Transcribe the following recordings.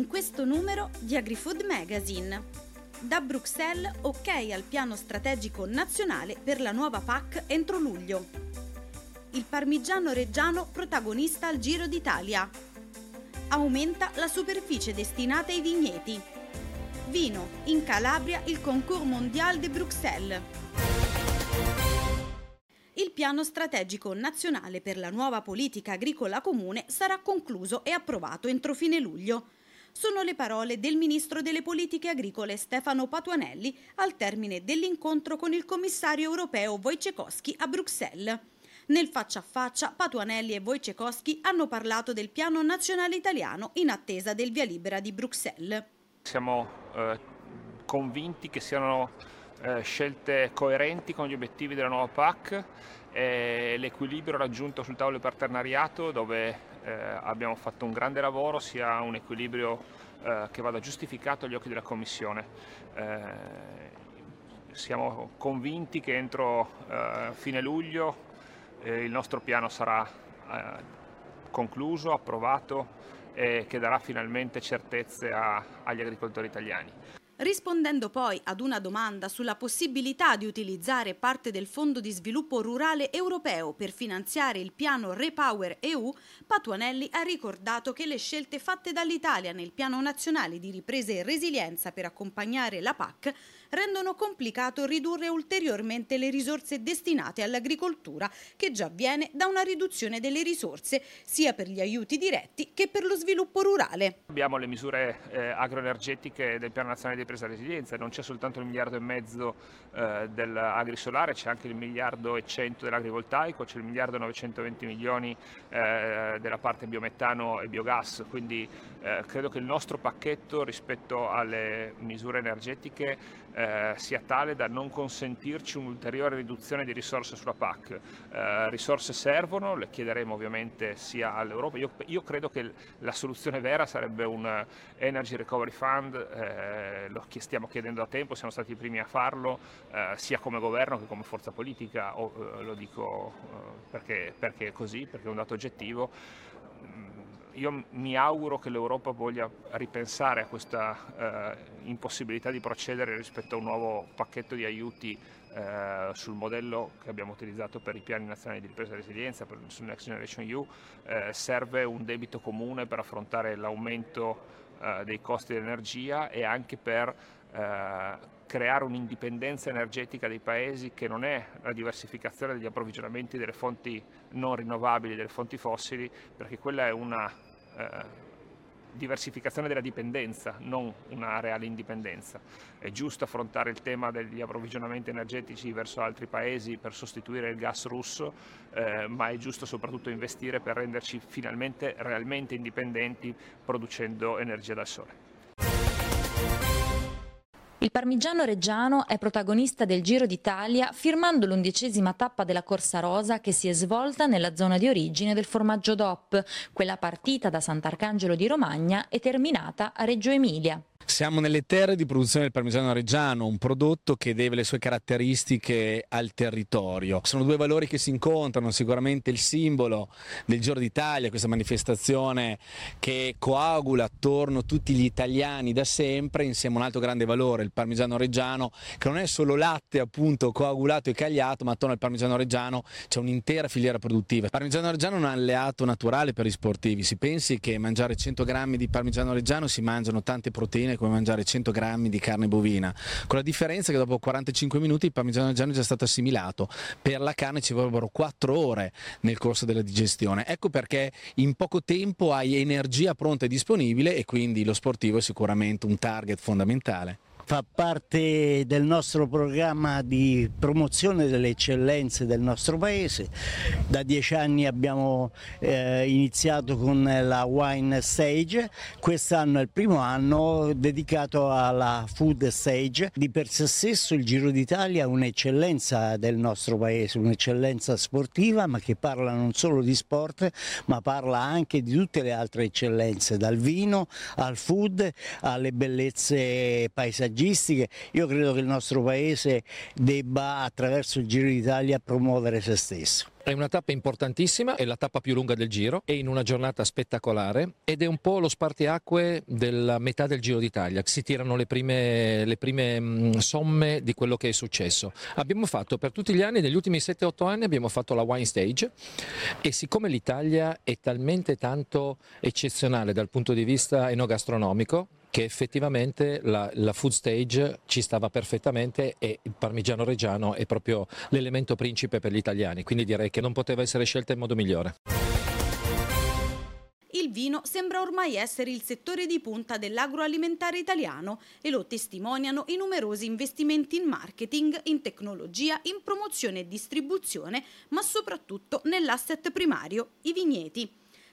In questo numero di AgriFood Magazine. Da Bruxelles ok al piano strategico nazionale per la nuova PAC entro luglio. Il parmigiano reggiano protagonista al Giro d'Italia. Aumenta la superficie destinata ai vigneti. Vino, in Calabria il Concours Mondial de Bruxelles. Il piano strategico nazionale per la nuova politica agricola comune sarà concluso e approvato entro fine luglio. Sono le parole del ministro delle politiche agricole Stefano Patuanelli al termine dell'incontro con il commissario europeo Wojciechowski a Bruxelles. Nel faccia a faccia, Patuanelli e Wojciechowski hanno parlato del piano nazionale italiano in attesa del via libera di Bruxelles. Siamo eh, convinti che siano eh, scelte coerenti con gli obiettivi della nuova PAC e l'equilibrio raggiunto sul tavolo di partenariato dove eh, abbiamo fatto un grande lavoro sia un equilibrio eh, che vada giustificato agli occhi della Commissione. Eh, siamo convinti che entro eh, fine luglio eh, il nostro piano sarà eh, concluso, approvato e che darà finalmente certezze a, agli agricoltori italiani. Rispondendo poi ad una domanda sulla possibilità di utilizzare parte del Fondo di sviluppo rurale europeo per finanziare il piano Repower EU, Patuanelli ha ricordato che le scelte fatte dall'Italia nel piano nazionale di ripresa e resilienza per accompagnare la PAC rendono complicato ridurre ulteriormente le risorse destinate all'agricoltura, che già viene da una riduzione delle risorse sia per gli aiuti diretti che per lo sviluppo rurale. Abbiamo le misure eh, agroenergetiche del Piano Nazionale di Ripresa Resilienza, non c'è soltanto il miliardo e mezzo eh, dell'agrisolare, c'è anche il miliardo e cento dell'agrivoltaico, c'è il miliardo e 920 milioni eh, della parte biometano e biogas, quindi eh, credo che il nostro pacchetto rispetto alle misure energetiche eh, sia tale da non consentirci un'ulteriore riduzione di risorse sulla PAC. Eh, risorse servono, le chiederemo ovviamente sia all'Europa. Io, io, credo che la soluzione vera sarebbe un Energy Recovery Fund, eh, lo stiamo chiedendo da tempo, siamo stati i primi a farlo, eh, sia come governo che come forza politica, o, eh, lo dico eh, perché, perché è così, perché è un dato oggettivo io mi auguro che l'Europa voglia ripensare a questa eh, impossibilità di procedere rispetto a un nuovo pacchetto di aiuti eh, sul modello che abbiamo utilizzato per i piani nazionali di ripresa e resilienza, per il Next Generation EU, eh, serve un debito comune per affrontare l'aumento eh, dei costi dell'energia e anche per eh, creare un'indipendenza energetica dei paesi che non è la diversificazione degli approvvigionamenti delle fonti non rinnovabili, delle fonti fossili, perché quella è una eh, diversificazione della dipendenza, non una reale indipendenza. È giusto affrontare il tema degli approvvigionamenti energetici verso altri paesi per sostituire il gas russo, eh, ma è giusto soprattutto investire per renderci finalmente realmente indipendenti producendo energia dal sole. Il parmigiano reggiano è protagonista del Giro d'Italia firmando l'undicesima tappa della Corsa Rosa che si è svolta nella zona di origine del formaggio DOP, quella partita da Sant'Arcangelo di Romagna e terminata a Reggio Emilia. Siamo nelle terre di produzione del parmigiano reggiano, un prodotto che deve le sue caratteristiche al territorio. Sono due valori che si incontrano, sicuramente il simbolo del Giro d'Italia, questa manifestazione che coagula attorno tutti gli italiani da sempre, insieme a un altro grande valore, il parmigiano reggiano, che non è solo latte appunto coagulato e cagliato, ma attorno al parmigiano reggiano c'è un'intera filiera produttiva. Il parmigiano reggiano è un alleato naturale per gli sportivi, si pensi che mangiare 100 grammi di parmigiano reggiano si mangiano tante proteine come mangiare 100 grammi di carne bovina, con la differenza che dopo 45 minuti il parmigiano reggiano è già stato assimilato, per la carne ci vorrebbero 4 ore nel corso della digestione. Ecco perché in poco tempo hai energia pronta e disponibile e quindi lo sportivo è sicuramente un target fondamentale fa parte del nostro programma di promozione delle eccellenze del nostro paese. Da dieci anni abbiamo eh, iniziato con la Wine Stage, quest'anno è il primo anno dedicato alla Food Stage. Di per sé stesso il Giro d'Italia è un'eccellenza del nostro paese, un'eccellenza sportiva ma che parla non solo di sport ma parla anche di tutte le altre eccellenze, dal vino al food alle bellezze paesaggistiche paesaggistiche, io credo che il nostro Paese debba attraverso il Giro d'Italia promuovere se stesso. È una tappa importantissima, è la tappa più lunga del Giro, è in una giornata spettacolare ed è un po' lo spartiacque della metà del Giro d'Italia. Si tirano le prime, le prime mm, somme di quello che è successo. Abbiamo fatto per tutti gli anni, negli ultimi 7-8 anni abbiamo fatto la Wine Stage e siccome l'Italia è talmente tanto eccezionale dal punto di vista enogastronomico, che effettivamente la, la, food stage ci stava perfettamente e il parmigiano reggiano è proprio l'elemento principe per gli italiani, quindi direi che non poteva essere scelta in modo migliore. Il vino sembra ormai essere il settore di punta dell'agroalimentare italiano e lo testimoniano i numerosi investimenti in marketing, in tecnologia, in promozione e distribuzione, ma soprattutto nell'asset primario, i vigneti.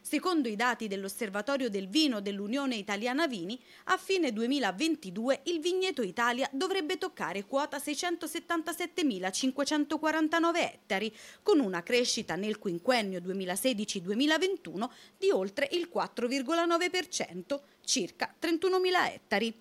Secondo i dati dell'Osservatorio del Vino dell'Unione Italiana Vini, a fine 2022 il Vigneto Italia dovrebbe toccare quota 677.549 ettari, con una crescita nel quinquennio 2016-2021 di oltre il 4,9%, circa 31.000 ettari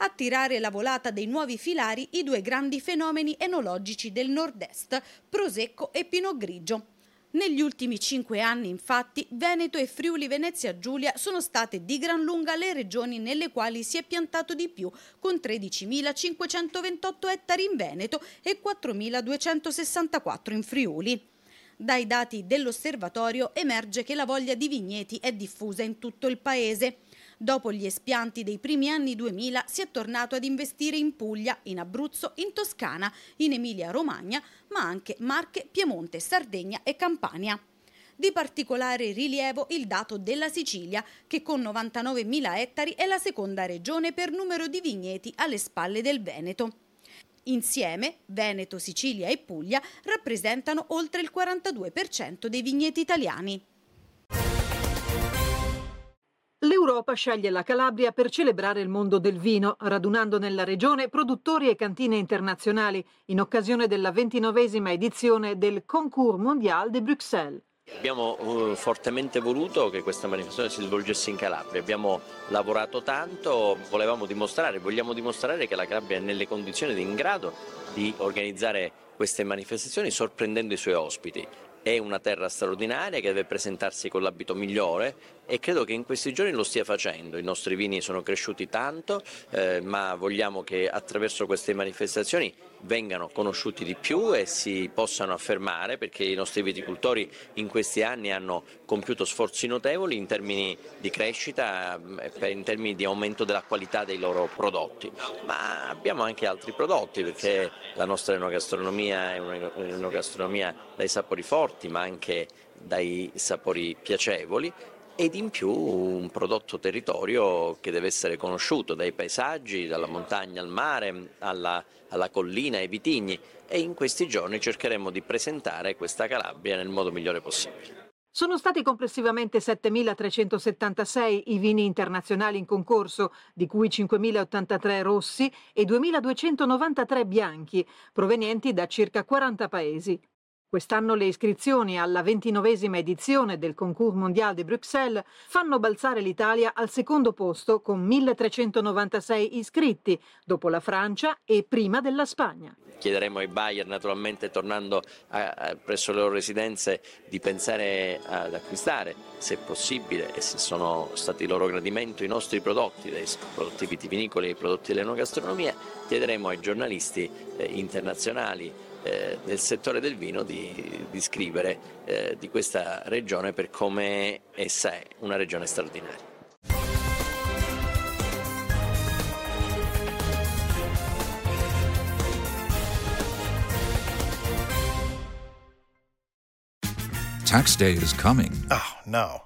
a tirare la volata dei nuovi filari i due grandi fenomeni enologici del nord-est, Prosecco e Pinot Grigio. Negli ultimi cinque anni, infatti, Veneto e Friuli Venezia Giulia sono state di gran lunga le regioni nelle quali si è piantato di più, con 13.528 ettari in Veneto e 4.264 in Friuli. Dai dati dell'osservatorio emerge che la voglia di vigneti è diffusa in tutto il paese. Dopo gli espianti dei primi anni 2000 si è tornato ad investire in Puglia, in Abruzzo, in Toscana, in Emilia-Romagna, ma anche Marche, Piemonte, Sardegna e Campania. Di particolare rilievo il dato della Sicilia, che con 99.000 ettari è la seconda regione per numero di vigneti alle spalle del Veneto. Insieme, Veneto, Sicilia e Puglia rappresentano oltre il 42% dei vigneti italiani. L'Europa sceglie la Calabria per celebrare il mondo del vino, radunando nella regione produttori e cantine internazionali in occasione della ventinovesima edizione del Concours Mondial de Bruxelles. Abbiamo uh, fortemente voluto che questa manifestazione si svolgesse in Calabria, abbiamo lavorato tanto, volevamo dimostrare, vogliamo dimostrare che la Calabria è nelle condizioni ed in grado di organizzare queste manifestazioni sorprendendo i suoi ospiti. È una terra straordinaria che deve presentarsi con l'abito migliore e credo che in questi giorni lo stia facendo. I nostri vini sono cresciuti tanto, eh, ma vogliamo che attraverso queste manifestazioni vengano conosciuti di più e si possano affermare perché i nostri viticoltori in questi anni hanno compiuto sforzi notevoli in termini di crescita e in termini di aumento della qualità dei loro prodotti, ma abbiamo anche altri prodotti perché la nostra enogastronomia è un'enogastronomia dai sapori forti ma anche dai sapori piacevoli ed in più un prodotto territorio che deve essere conosciuto dai paesaggi, dalla montagna al mare, alla, alla collina, ai vitigni e in questi giorni cercheremo di presentare questa Calabria nel modo migliore possibile. Sono stati complessivamente 7.376 i vini internazionali in concorso, di cui 5.083 rossi e 2.293 bianchi, provenienti da circa 40 paesi. Quest'anno le iscrizioni alla ventinovesima edizione del Concours Mondial di Bruxelles fanno balzare l'Italia al secondo posto con 1396 iscritti, dopo la Francia e prima della Spagna. Chiederemo ai buyer, naturalmente tornando a, a, presso le loro residenze, di pensare ad acquistare, se possibile e se sono stati di loro gradimento, i nostri prodotti, dai prodotti vitivinicoli ai prodotti dell'enogastronomia. Chiederemo ai giornalisti eh, internazionali eh, del settore del vino di, di scrivere eh, di questa regione per come essa è una regione straordinaria. Tax day is coming. Oh, no.